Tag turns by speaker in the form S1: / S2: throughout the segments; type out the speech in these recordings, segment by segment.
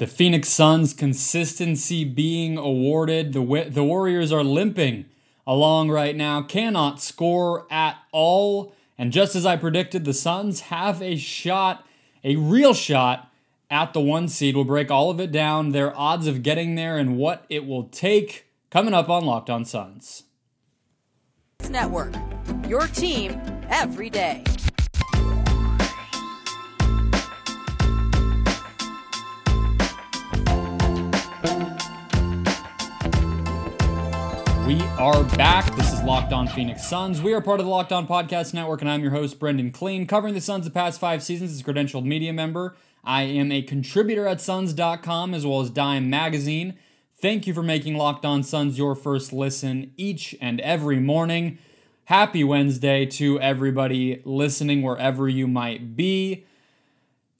S1: The Phoenix Suns consistency being awarded. The the Warriors are limping along right now, cannot score at all. And just as I predicted, the Suns have a shot, a real shot at the one seed. We'll break all of it down, their odds of getting there, and what it will take coming up on Locked On Suns.
S2: Network, your team every day.
S1: Are back. This is Locked On Phoenix Suns. We are part of the Locked On Podcast Network, and I'm your host, Brendon Kleen, covering the Suns the past five seasons as a credentialed media member. I am a contributor at Suns.com as well as Dime Magazine. Thank you for making Locked On Suns your first listen each and every morning. Happy Wednesday to everybody listening wherever you might be.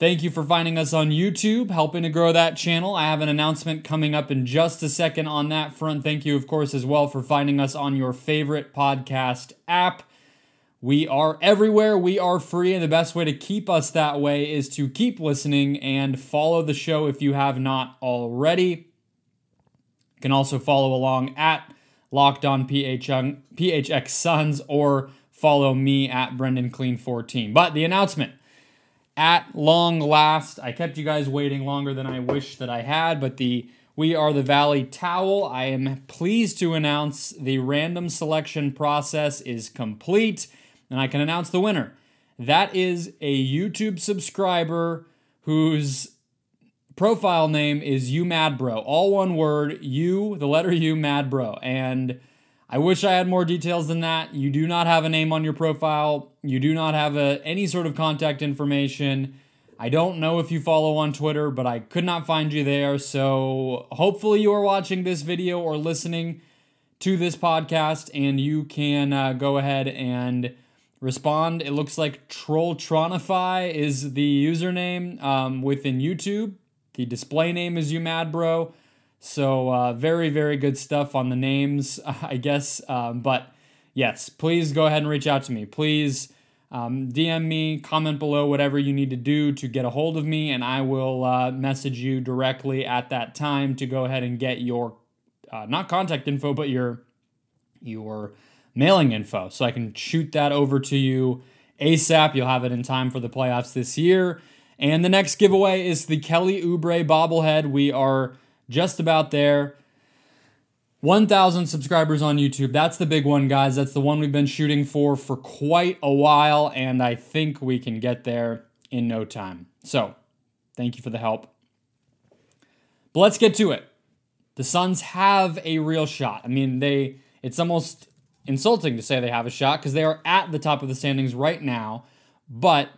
S1: Thank you for finding us on YouTube, helping to grow that channel. I have an announcement coming up in just a second on that front. Thank you, of course, as well for finding us on your favorite podcast app. We are everywhere. We are free, and the best way to keep us that way is to keep listening and follow the show if you have not already. You can also follow along at Locked On PHX Suns or follow me at Brendon Kleen 14. But the announcement at long last. I kept you guys waiting longer than I wish that I had, but the We Are the Valley towel, I am pleased to announce the random selection process is complete, and I can announce the winner. That is a YouTube subscriber whose profile name is You Mad Bro. All one word, you, the letter U, Mad Bro. And I wish I had more details than that. You do not have a name on your profile. You do not have a, any sort of contact information. I don't know if you follow on Twitter, but I could not find you there. So hopefully you are watching this video or listening to this podcast and you can uh, go ahead and respond. It looks like Trolltronify is the username um, within YouTube. The display name is You Mad Bro. So uh, very, very good stuff on the names, I guess. Um, but yes, please go ahead and reach out to me. Please um, DM me, comment below, whatever you need to do to get a hold of me, and I will uh, message you directly at that time to go ahead and get your uh, not contact info, but your your mailing info, so I can shoot that over to you ASAP. You'll have it in time for the playoffs this year. And the next giveaway is the Kelly Oubre bobblehead. We are just about there. 1,000 subscribers on YouTube. That's the big one, guys. That's the one we've been shooting for for quite a while, and I think we can get there in no time. So, thank you for the help. But let's get to it. The Suns have a real shot. I mean, they it's almost insulting to say they have a shot because they are at the top of the standings right now. But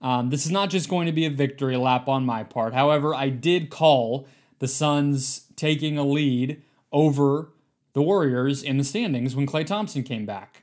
S1: um, this is not just going to be a victory lap on my part. However, I did call the Suns taking a lead over the Warriors in the standings when Klay Thompson came back.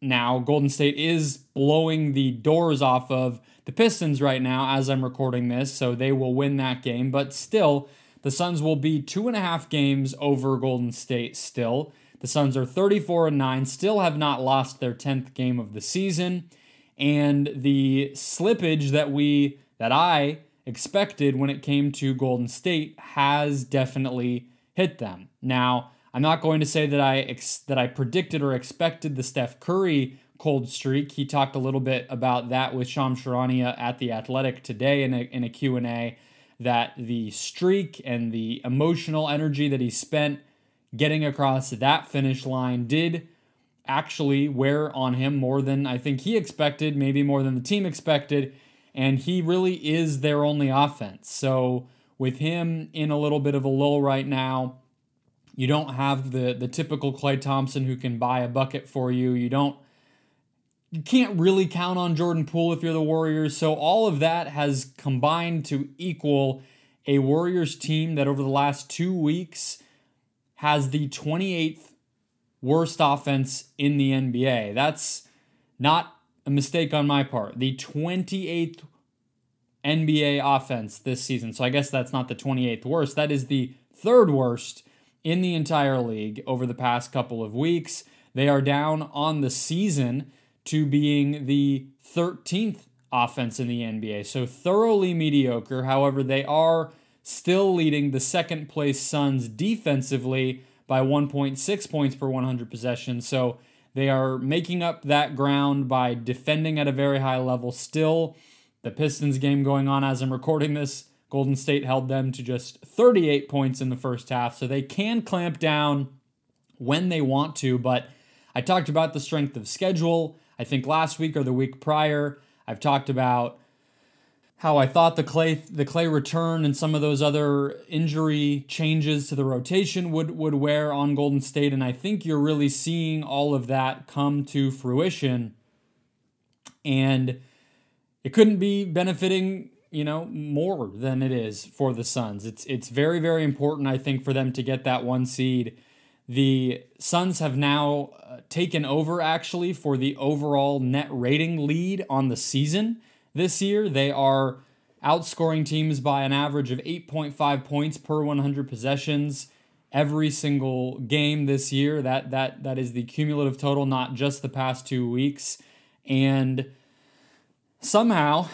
S1: Now, Golden State is blowing the doors off of the Pistons right now as I'm recording this, so they will win that game. But still, the Suns will be two and a half games over Golden State still. The Suns are 34 and 9, still have not lost their 10th game of the season. And the slippage that we, that I expected when it came to Golden State has definitely hit them. Now, I'm not going to say that I ex- that I predicted or expected the Steph Curry cold streak. He talked a little bit about that with Shams Charania at the Athletic today in a, in a Q&A that the streak and the emotional energy that he spent getting across that finish line did actually wear on him more than I think he expected, maybe more than the team expected and he really is their only offense. So with him in a little bit of a lull right now, you don't have the the typical Klay Thompson who can buy a bucket for you. You don't you can't really count on Jordan Poole if you're the Warriors. So all of that has combined to equal a Warriors team that over the last 2 weeks has the 28th worst offense in the NBA. That's not a mistake on my part. The 28th NBA offense this season. So I guess that's not the 28th worst. That is the third worst in the entire league over the past couple of weeks. They are down on the season to being the 13th offense in the NBA. So thoroughly mediocre. However, they are still leading the second place Suns defensively by 1.6 points per 100 possessions. So they are making up that ground by defending at a very high level. Still, the Pistons game going on as I'm recording this. Golden State held them to just 38 points in the first half, so they can clamp down when they want to. But I talked about the strength of schedule. I think last week or the week prior, I've talked about how I thought the Klay the Klay return and some of those other injury changes to the rotation would would wear on Golden State, and I think you're really seeing all of that come to fruition. And it couldn't be benefiting you know more than it is for the Suns. It's it's very very important I think for them to get that one seed. The Suns have now uh, taken over actually for the overall net rating lead on the season this year. They are outscoring teams by an average of 8.5 points per 100 possessions every single game this year. That that that is the cumulative total, not just the past two weeks. And somehow,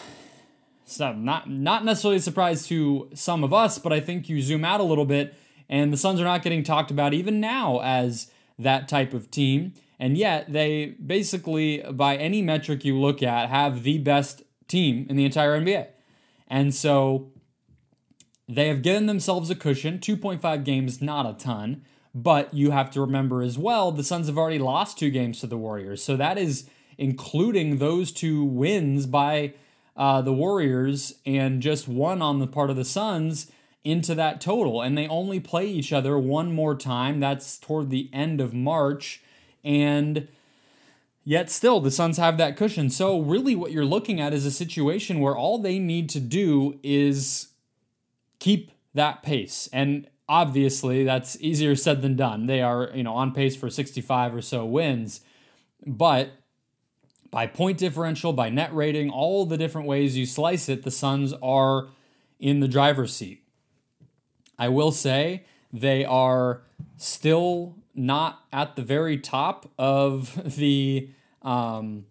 S1: so not not necessarily a surprise to some of us, but I think you zoom out a little bit, and the Suns are not getting talked about even now as that type of team. And yet, they basically, by any metric you look at, have the best team in the entire NBA. And so they have given themselves a cushion. 2.5 games, not a ton. But you have to remember as well, the Suns have already lost two games to the Warriors. So that is including those two wins by uh, the Warriors and just one on the part of the Suns into that total. And they only play each other one more time. That's toward the end of March. And Yet still, the Suns have that cushion. So, really, what you're looking at is a situation where all they need to do is keep that pace. And obviously, that's easier said than done. They are, you know, on pace for 65 or so wins. But by point differential, by net rating, all the different ways you slice it, the Suns are in the driver's seat. I will say they are still not at the very top of the um,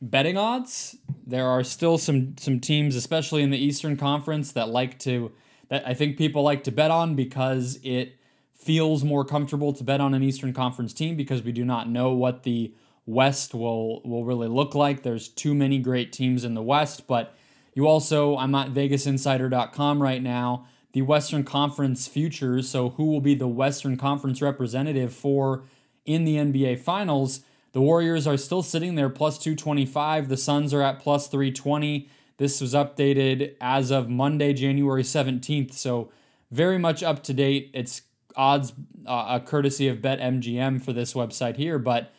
S1: betting odds. There are still some some teams, especially in the Eastern Conference, that like to that I think people like to bet on because it feels more comfortable to bet on an Eastern Conference team because we do not know what the West will will really look like. There's too many great teams in the West, but you also I'm at vegasinsider.com right now the Western Conference futures. So, who will be the Western Conference representative for in the NBA Finals? The Warriors are still sitting there plus 225. The Suns are at plus 320. This was updated as of Monday, January 17th. So, very much up to date. It's odds, uh, a courtesy of BetMGM for this website here. But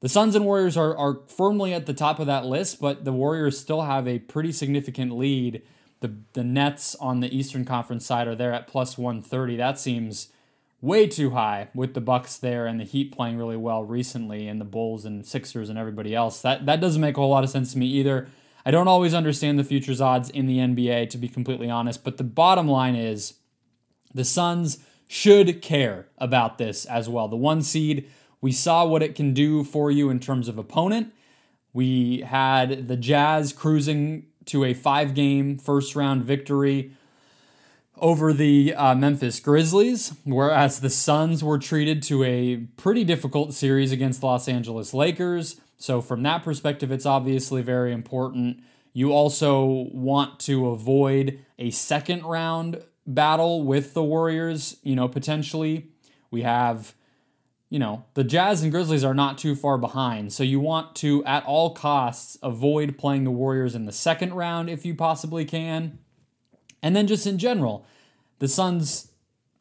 S1: the Suns and Warriors are, are firmly at the top of that list, but the Warriors still have a pretty significant lead the the Nets on the Eastern Conference side are there at plus 130. That seems way too high with the Bucks there and the Heat playing really well recently and the Bulls and Sixers and everybody else. That that doesn't make a whole lot of sense to me either. I don't always understand the futures odds in the NBA to be completely honest, but the bottom line is the Suns should care about this as well. The one seed, we saw what it can do for you in terms of opponent. We had the Jazz cruising to a five game first round victory over the uh, Memphis Grizzlies, whereas the Suns were treated to a pretty difficult series against Los Angeles Lakers. So, from that perspective, it's obviously very important. You also want to avoid a second round battle with the Warriors, you know, potentially. We have you know, the Jazz and Grizzlies are not too far behind. So you want to, at all costs, avoid playing the Warriors in the second round if you possibly can. And then just in general, the Suns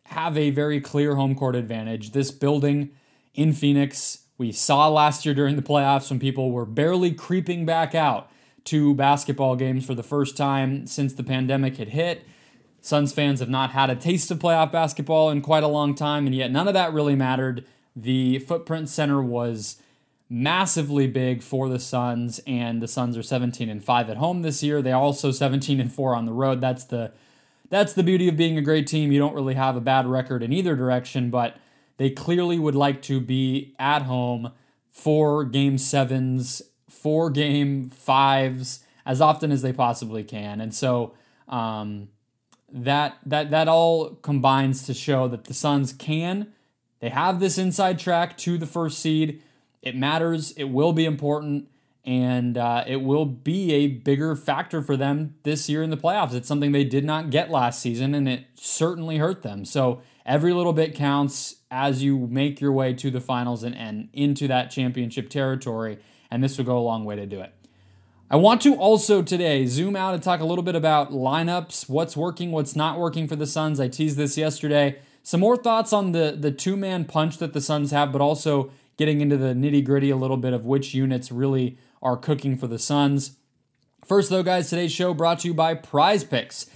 S1: have a very clear home court advantage. This building in Phoenix, we saw last year during the playoffs when people were barely creeping back out to basketball games for the first time since the pandemic had hit. Suns fans have not had a taste of playoff basketball in quite a long time, and yet none of that really mattered the footprint center was massively big for the Suns, and the Suns are 17 and 5 at home this year. They also 17 and 4 on the road. That's the that's the beauty of being a great team. You don't really have a bad record in either direction, but they clearly would like to be at home for game sevens, for game fives, as often as they possibly can. And so um, that that that all combines to show that the Suns can. They have this inside track to the first seed. It matters. It will be important, and uh, it will be a bigger factor for them this year in the playoffs. It's something they did not get last season, and it certainly hurt them. So every little bit counts as you make your way to the finals and, and into that championship territory. And this will go a long way to do it. I want to also today zoom out and talk a little bit about lineups, what's working, what's not working for the Suns. I teased this yesterday. Some more thoughts on the, the two man punch that the Suns have, but also getting into the nitty gritty a little bit of which units really are cooking for the Suns. First, though, guys, today's show brought to you by Prize Picks.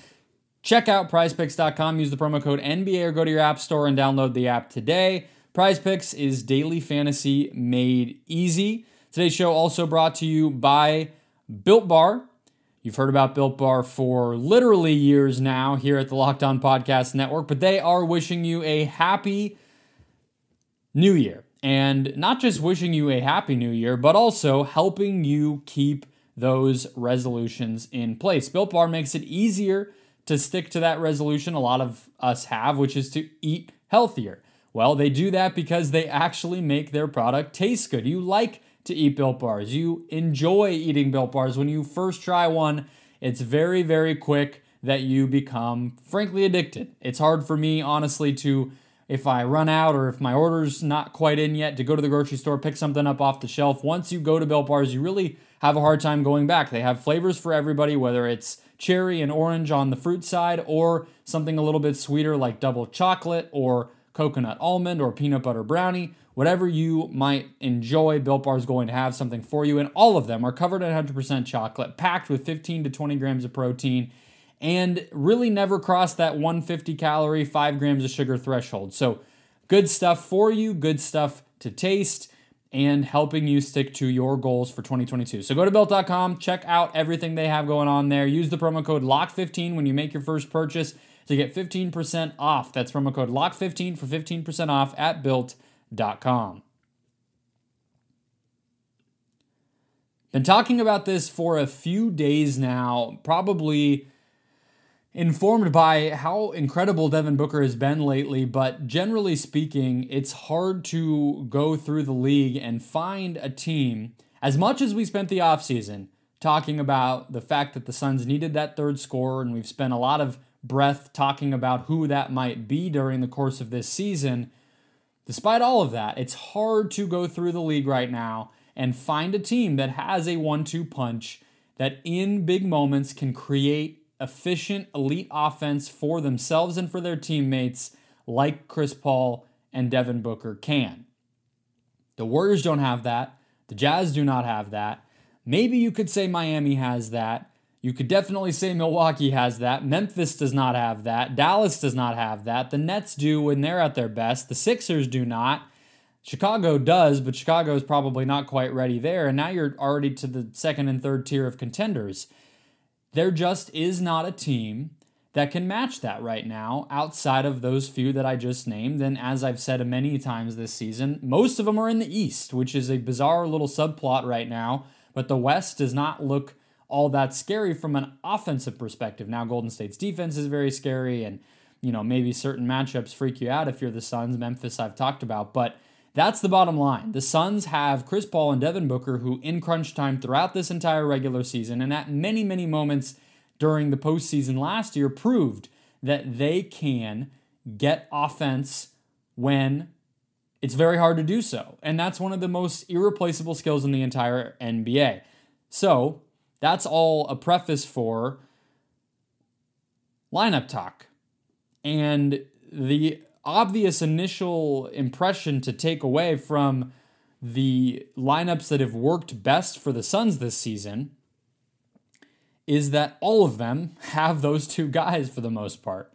S1: Check out prizepicks.com, use the promo code NBA or go to your app store and download the app today. Prize Picks is daily fantasy made easy. Today's show also brought to you by Built Bar. You've heard about Built Bar for literally years now here at the Locked On Podcast Network, but they are wishing you a happy new year. And not just wishing you a happy new year, but also helping you keep those resolutions in place. Built Bar makes it easier to stick to that resolution a lot of us have, which is to eat healthier. Well, they do that because they actually make their product taste good. You like to eat Built Bars. You enjoy eating Built Bars. When you first try one, it's very, very quick that you become, frankly, addicted. It's hard for me, honestly, to, if I run out or if my order's not quite in yet, to go to the grocery store, pick something up off the shelf. Once you go to Built Bars, you really have a hard time going back. They have flavors for everybody, whether it's cherry and orange on the fruit side or something a little bit sweeter like double chocolate or coconut almond or peanut butter brownie whatever you might enjoy, Built Bar is going to have something for you. And all of them are covered in 100% chocolate, packed with 15 to 20 grams of protein, and really never cross that 150 calorie, 5 grams of sugar threshold. So, good stuff for you, good stuff to taste, and helping you stick to your goals for 2022. So, go to built.com, check out everything they have going on there. Use the promo code LOCKED15 when you make your first purchase to get 15% off. That's promo code LOCKED15 for 15% off at built.com com. Been talking about this for a few days now, probably informed by how incredible Devin Booker has been lately, but generally speaking, it's hard to go through the league and find a team, as much as we spent the offseason talking about the fact that the Suns needed that third scorer, and we've spent a lot of breath talking about who that might be during the course of this season. Despite all of that, it's hard to go through the league right now and find a team that has a one two punch that in big moments can create efficient elite offense for themselves and for their teammates like Chris Paul and Devin Booker can. The Warriors don't have that. The Jazz do not have that. Maybe you could say Miami has that. You could definitely say Milwaukee has that. Memphis does not have that. Dallas does not have that. The Nets do when they're at their best. The Sixers do not. Chicago does, but Chicago is probably not quite ready there. And now you're already to the second and third tier of contenders. There just is not a team that can match that right now outside of those few that I just named. And as I've said many times this season, most of them are in the East, which is a bizarre little subplot right now. But the West does not look all that scary from an offensive perspective. Now, Golden State's defense is very scary, and you know maybe certain matchups freak you out if you're the Suns. Memphis, I've talked about, but that's the bottom line. The Suns have Chris Paul and Devin Booker, who in crunch time throughout this entire regular season and at many, many moments during the postseason last year, proved that they can get offense when it's very hard to do so. And that's one of the most irreplaceable skills in the entire NBA. So, that's all a preface for lineup talk. And the obvious initial impression to take away from the lineups that have worked best for the Suns this season is that all of them have those two guys for the most part.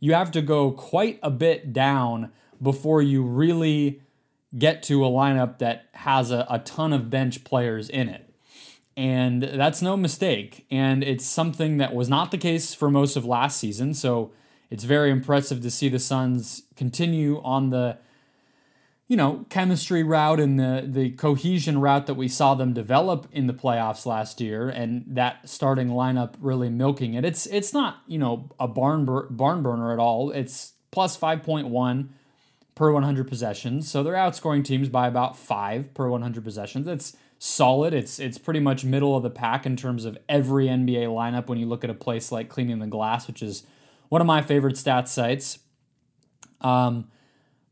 S1: You have to go quite a bit down before you really get to a lineup that has a, a ton of bench players in it. And that's no mistake. And it's something that was not the case for most of last season. So it's very impressive to see the Suns continue on the you know, chemistry route and the the cohesion route that we saw them develop in the playoffs last year, and that starting lineup really milking it. It's it's not you know a barn bur- barn burner at all. It's plus five point one per 100 possessions, so they're outscoring teams by about five per 100 possessions. It's solid. It's it's pretty much middle of the pack in terms of every NBA lineup when you look at a place like Cleaning the Glass, which is one of my favorite stats sites. Um,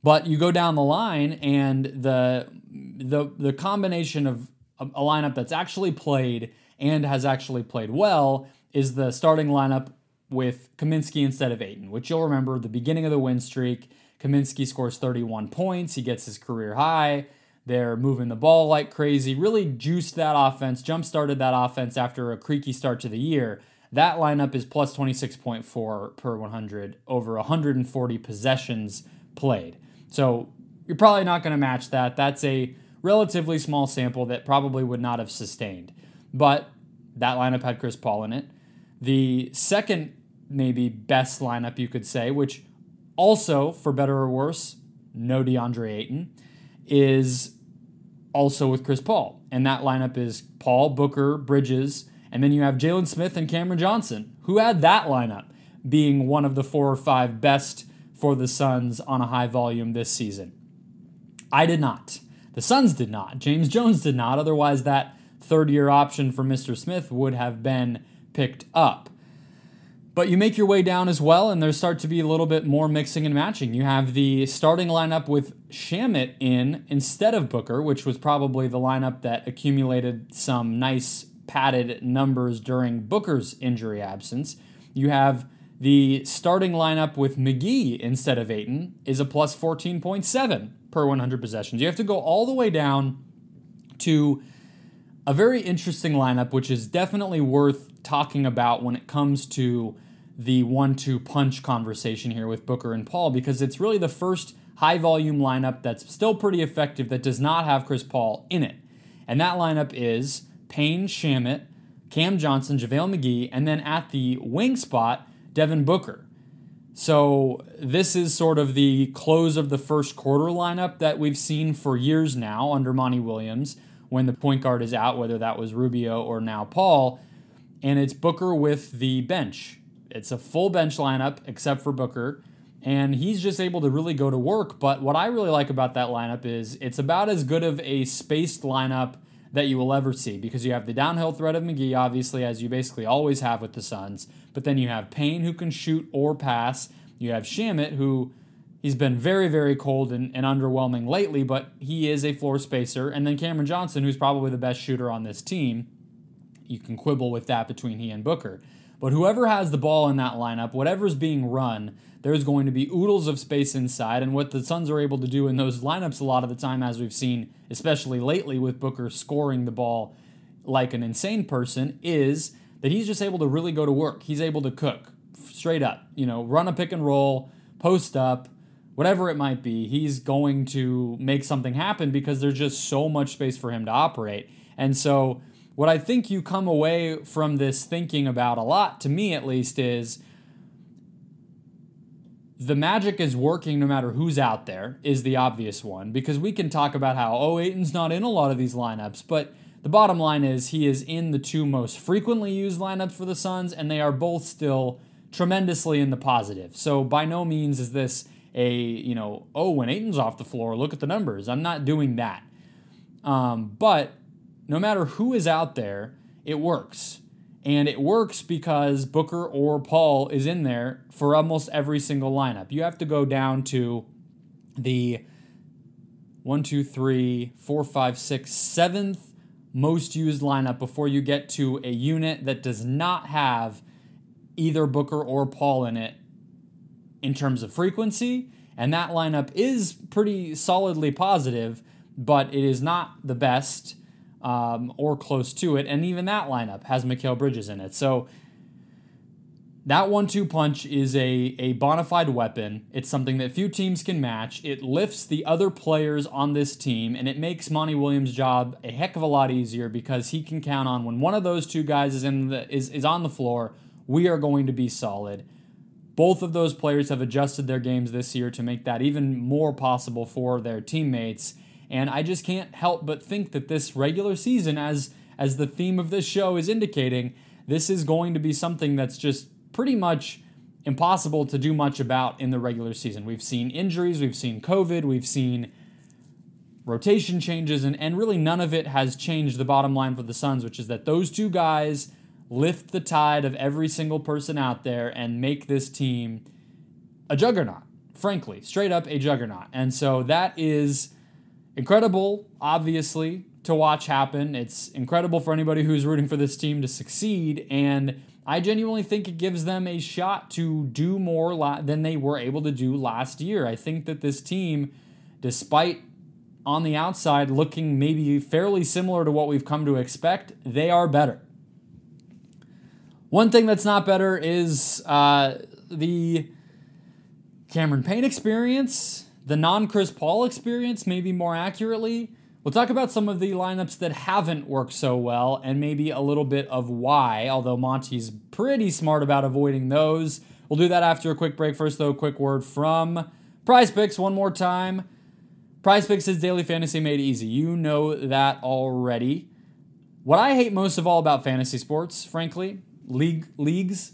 S1: but you go down the line, and the the the combination of a, lineup that's actually played and has actually played well is the starting lineup with Kaminsky instead of Ayton, which you'll remember the beginning of the win streak. Kaminsky scores 31 points. He gets his career high. They're moving the ball like crazy, really juiced that offense, jump started that offense after a creaky start to the year. That lineup is plus 26.4 per 100 over 140 possessions played. So you're probably not going to match that. That's a relatively small sample that probably would not have sustained. But that lineup had Chris Paul in it. The second, maybe best lineup you could say, which also, for better or worse, no DeAndre Ayton, is also with Chris Paul. And that lineup is Paul, Booker, Bridges, and then you have Jalen Smith and Cameron Johnson. Who had that lineup being one of the four or five best for the Suns on a high volume this season. I did not. The Suns did not. James Jones did not. Otherwise, that third year option for Mr. Smith would have been picked up. But you make your way down as well, and there start to be a little bit more mixing and matching. You have the starting lineup with Shamet in instead of Booker, which was probably the lineup that accumulated some nice padded numbers during Booker's injury absence. You have the starting lineup with McGee instead of Ayton is a plus 14.7 per 100 possessions. You have to go all the way down to a very interesting lineup, which is definitely worth talking about when it comes to the one two punch conversation here with Booker and Paul, because it's really the first high volume lineup that's still pretty effective that does not have Chris Paul in it. And that lineup is Payne Shamet, Cam Johnson, JaVale McGee, and then at the wing spot, Devin Booker. So this is sort of the close of the first quarter lineup that we've seen for years now under Monty Williams when the point guard is out, whether that was Rubio or now Paul. And it's Booker with the bench. It's a full bench lineup except for Booker. And he's just able to really go to work. But what I really like about that lineup is it's about as good of a spaced lineup that you will ever see because you have the downhill threat of McGee, obviously, as you basically always have with the Suns. But then you have Payne who can shoot or pass. You have Shamet who he's been very, very cold and, and underwhelming lately, but he is a floor spacer. And then Cameron Johnson, who's probably the best shooter on this team. You can quibble with that between he and Booker. But whoever has the ball in that lineup, whatever's being run, there's going to be oodles of space inside. And what the Suns are able to do in those lineups a lot of the time, as we've seen, especially lately with Booker scoring the ball like an insane person, is that he's just able to really go to work. He's able to cook straight up, you know, run a pick and roll, post up, whatever it might be. He's going to make something happen because there's just so much space for him to operate. And so, what I think you come away from this thinking about a lot, to me at least, is the magic is working no matter who's out there, is the obvious one. Because we can talk about how, oh, Ayton's not in a lot of these lineups, but the bottom line is he is in the two most frequently used lineups for the Suns, and they are both still tremendously in the positive. So by no means is this a, you know, oh, when Ayton's off the floor, look at the numbers. I'm not doing that. Um, but no matter who is out there, it works. And it works because Booker or Paul is in there for almost every single lineup. You have to go down to the one, two, three, four, five, six, seventh most used lineup before you get to a unit that does not have either Booker or Paul in it in terms of frequency. And that lineup is pretty solidly positive, but it is not the best um, or close to it. And even that lineup has Mikal Bridges in it. So that one two punch is a, a bona fide weapon. It's something that few teams can match. It lifts the other players on this team, and it makes Monty Williams' job a heck of a lot easier because he can count on when one of those two guys is in the is, is on the floor, we are going to be solid. Both of those players have adjusted their games this year to make that even more possible for their teammates. And I just can't help but think that this regular season, as as the theme of this show is indicating, this is going to be something that's just pretty much impossible to do much about in the regular season. We've seen injuries, we've seen COVID, we've seen rotation changes, and, and really none of it has changed the bottom line for the Suns, which is that those two guys lift the tide of every single person out there and make this team a juggernaut, frankly, straight up a juggernaut. And so that is incredible, obviously, to watch happen. It's incredible for anybody who's rooting for this team to succeed. And I genuinely think it gives them a shot to do more la- than they were able to do last year. I think that this team, despite on the outside looking maybe fairly similar to what we've come to expect, they are better. One thing that's not better is uh, the Cameron Payne experience, the non Chris Paul experience, maybe more accurately. We'll talk about some of the lineups that haven't worked so well and maybe a little bit of why, although Monty's pretty smart about avoiding those. We'll do that after a quick break. First, though, quick word from Prize Picks one more time. Prize Picks is daily fantasy made easy. You know that already. What I hate most of all about fantasy sports, frankly, league leagues,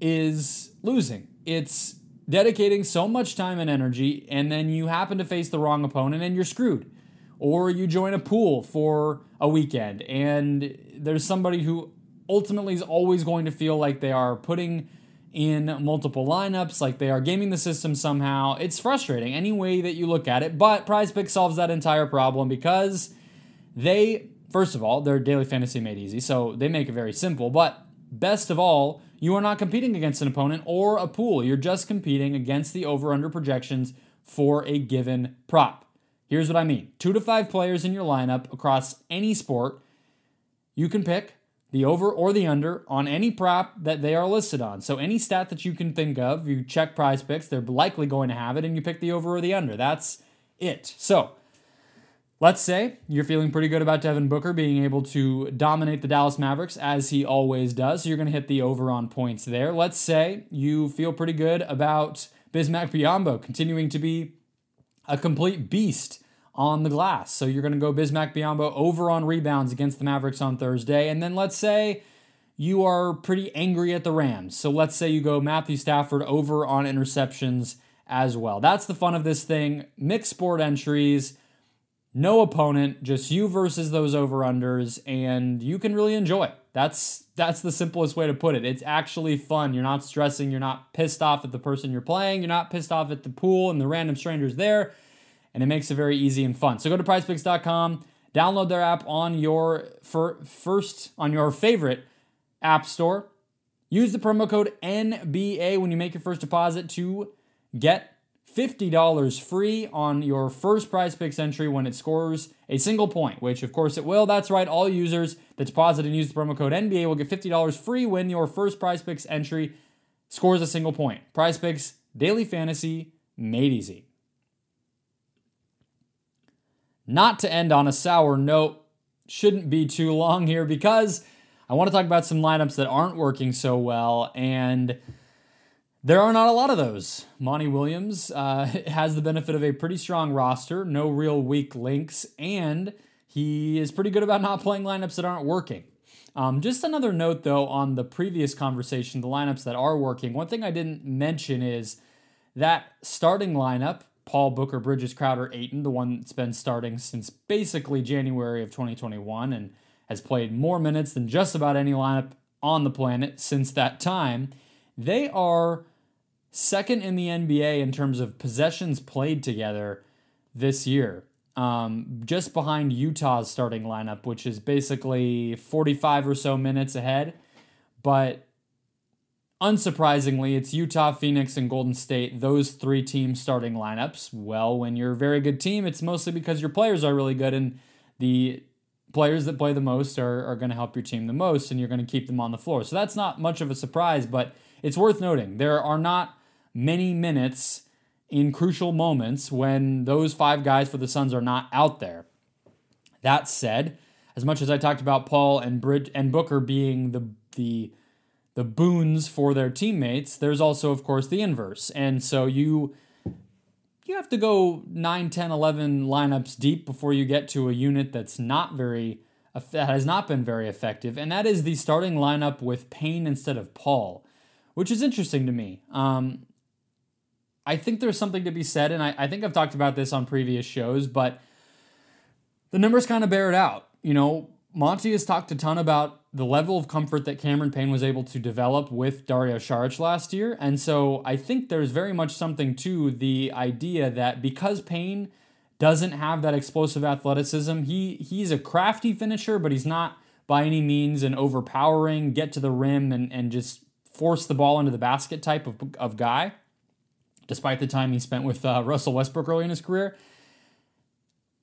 S1: is losing. It's dedicating so much time and energy, and then you happen to face the wrong opponent and you're screwed or you join a pool for a weekend and there's somebody who ultimately is always going to feel like they are putting in multiple lineups, like they are gaming the system somehow. It's frustrating any way that you look at it, but Prize Pick solves that entire problem because they, first of all, they're daily fantasy made easy, so they make it very simple, but best of all, you are not competing against an opponent or a pool. You're just competing against the over under projections for a given prop. Here's what I mean two to five players in your lineup across any sport. You can pick the over or the under on any prop that they are listed on. So, any stat that you can think of, you check prize picks, they're likely going to have it, and you pick the over or the under. That's it. So, let's say you're feeling pretty good about Devin Booker being able to dominate the Dallas Mavericks as he always does. So, you're going to hit the over on points there. Let's say you feel pretty good about Bismack Biyombo continuing to be a complete beast on the glass. So you're going to go Bismack Biyombo over on rebounds against the Mavericks on Thursday. And then let's say you are pretty angry at the Rams. So let's say you go Matthew Stafford over on interceptions as well. That's the fun of this thing. Mixed sport entries, no opponent, just you versus those over-unders, and you can really enjoy. That's that's the simplest way to put it. It's actually fun. You're not stressing, you're not pissed off at the person you're playing, you're not pissed off at the pool and the random strangers there and it makes it very easy and fun. So go to prizepicks.com, download their app on your fir- first on your favorite app store. Use the promo code NBA when you make your first deposit to get $50 free on your first prize picks entry when it scores a single point, which of course it will. That's right, all users that deposit and use the promo code NBA will get $50 free when your first prize picks entry scores a single point. Prize picks, daily fantasy, made easy. Not to end on a sour note, shouldn't be too long here because I want to talk about some lineups that aren't working so well, and there are not a lot of those. Monty Williams uh, has the benefit of a pretty strong roster, no real weak links, and he is pretty good about not playing lineups that aren't working. Um, just another note, though, on the previous conversation, the lineups that are working. One thing I didn't mention is that starting lineup Paul Booker, Bridges, Crowder, Ayton, the one that's been starting since basically January of 2021 and has played more minutes than just about any lineup on the planet since that time. They are second in the NBA in terms of possessions played together this year. Um, just behind Utah's starting lineup, which is basically 45 or so minutes ahead. But Unsurprisingly, it's Utah, Phoenix, and Golden State, those three teams starting lineups. Well, when you're a very good team, it's mostly because your players are really good, and the players that play the most are, are going to help your team the most, and you're going to keep them on the floor. So that's not much of a surprise, but it's worth noting. There are not many minutes in crucial moments when those five guys for the Suns are not out there. That said, as much as I talked about Paul and Bridge and Booker being the the the boons for their teammates, there's also of course the inverse. And so you you have to go 9, 10, 11 lineups deep before you get to a unit that's not very that has not been very effective, and that is the starting lineup with Payne instead of Paul, which is interesting to me. Um, I think there's something to be said, and I, I think I've talked about this on previous shows, but the numbers kind of bear it out. You know, Monty has talked a ton about the level of comfort that Cameron Payne was able to develop with Dario Saric last year. And so I think there's very much something to the idea that because Payne doesn't have that explosive athleticism, he he's a crafty finisher, but he's not by any means an overpowering, get to the rim and, and just force the ball into the basket type of, of guy, despite the time he spent with uh, Russell Westbrook early in his career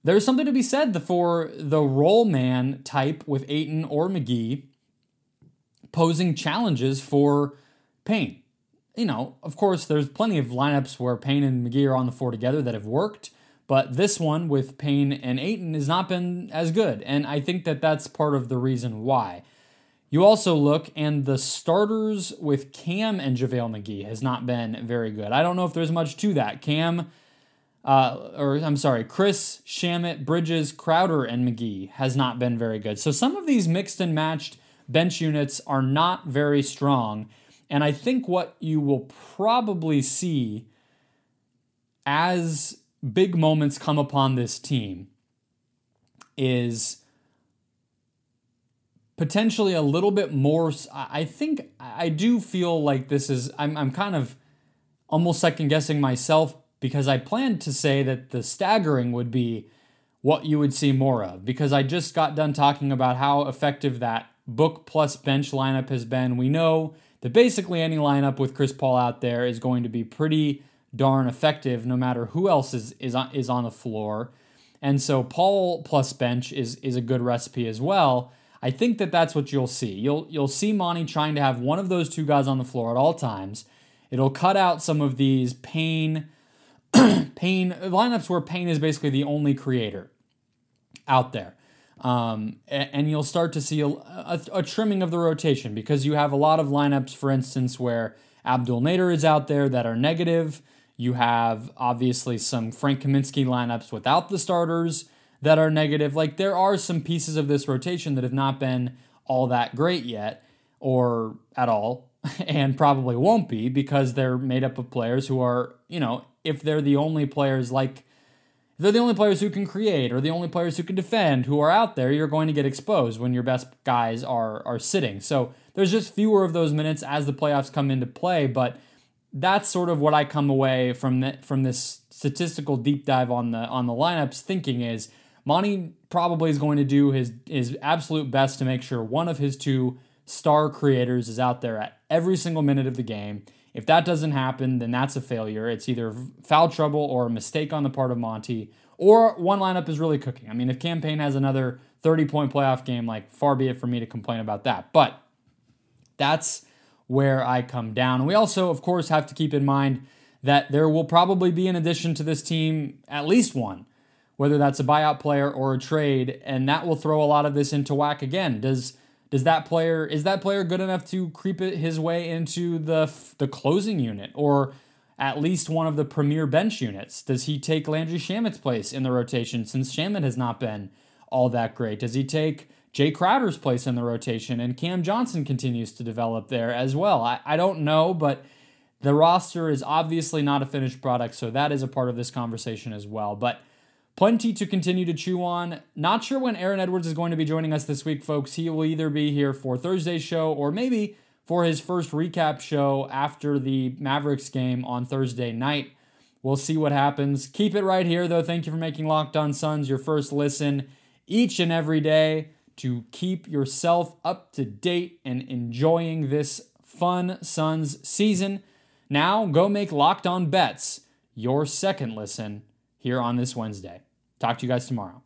S1: there's something to be said for the roll man type with Ayton or McGee posing challenges for Payne. You know, of course, there's plenty of lineups where Payne and McGee are on the floor together that have worked, but this one with Payne and Ayton has not been as good. And I think that that's part of the reason why. You also look, and the starters with Cam and JaVale McGee has not been very good. I don't know if there's much to that. Cam uh, or I'm sorry, Chris, Shamet, Bridges, Crowder, and McGee has not been very good. So some of these mixed and matched bench units are not very strong. And I think what you will probably see as big moments come upon this team is potentially a little bit more. I think I do feel like this is, I'm, I'm kind of almost second guessing myself because I planned to say that the staggering would be what you would see more of because I just got done talking about how effective that book plus bench lineup has been. We know that basically any lineup with Chris Paul out there is going to be pretty darn effective no matter who else is is on, is on the floor. And so Paul plus bench is is a good recipe as well. I think that that's what you'll see. You'll you'll see Monty trying to have one of those two guys on the floor at all times. It'll cut out some of these Payne Payne lineups where Payne is basically the only creator out there. Um, and you'll start to see a, a, a, trimming of the rotation because you have a lot of lineups, for instance, where Abdel Nader is out there that are negative. You have obviously some Frank Kaminsky lineups without the starters that are negative. Like there are some pieces of this rotation that have not been all that great yet or at all, and probably won't be because they're made up of players who are, you know, if they're the only players like they're the only players who can create or the only players who can defend who are out there, you're going to get exposed when your best guys are are sitting. So there's just fewer of those minutes as the playoffs come into play, but that's sort of what I come away from the, from this statistical deep dive on the on the lineups thinking is Monty probably is going to do his his absolute best to make sure one of his two star creators is out there at every single minute of the game. If that doesn't happen, then that's a failure. It's either foul trouble or a mistake on the part of Monty, or one lineup is really cooking. I mean, if Cam Payne has another 30 point playoff game, like far be it for me to complain about that. But that's where I come down. we also, of course, have to keep in mind that there will probably be an addition to this team, at least one, whether that's a buyout player or a trade, and that will throw a lot of this into whack again. Does does that player is that player good enough to creep it his way into the the closing unit or at least one of the premier bench units? Does he take Landry Shamet's place in the rotation since Shamet has not been all that great? Does he take Jae Crowder's place in the rotation and Cam Johnson continues to develop there as well? I, I don't know, but the roster is obviously not a finished product, so that is a part of this conversation as well. But Plenty to continue to chew on. Not sure when Aaron Edwards is going to be joining us this week, folks. He will either be here for Thursday's show or maybe for his first recap show after the Mavericks game on Thursday night. We'll see what happens. Keep it right here, though. Thank you for making Locked On Suns your first listen each and every day to keep yourself up to date and enjoying this fun Suns season. Now, go make Locked On Bets your second listen here on this Wednesday. Talk to you guys tomorrow.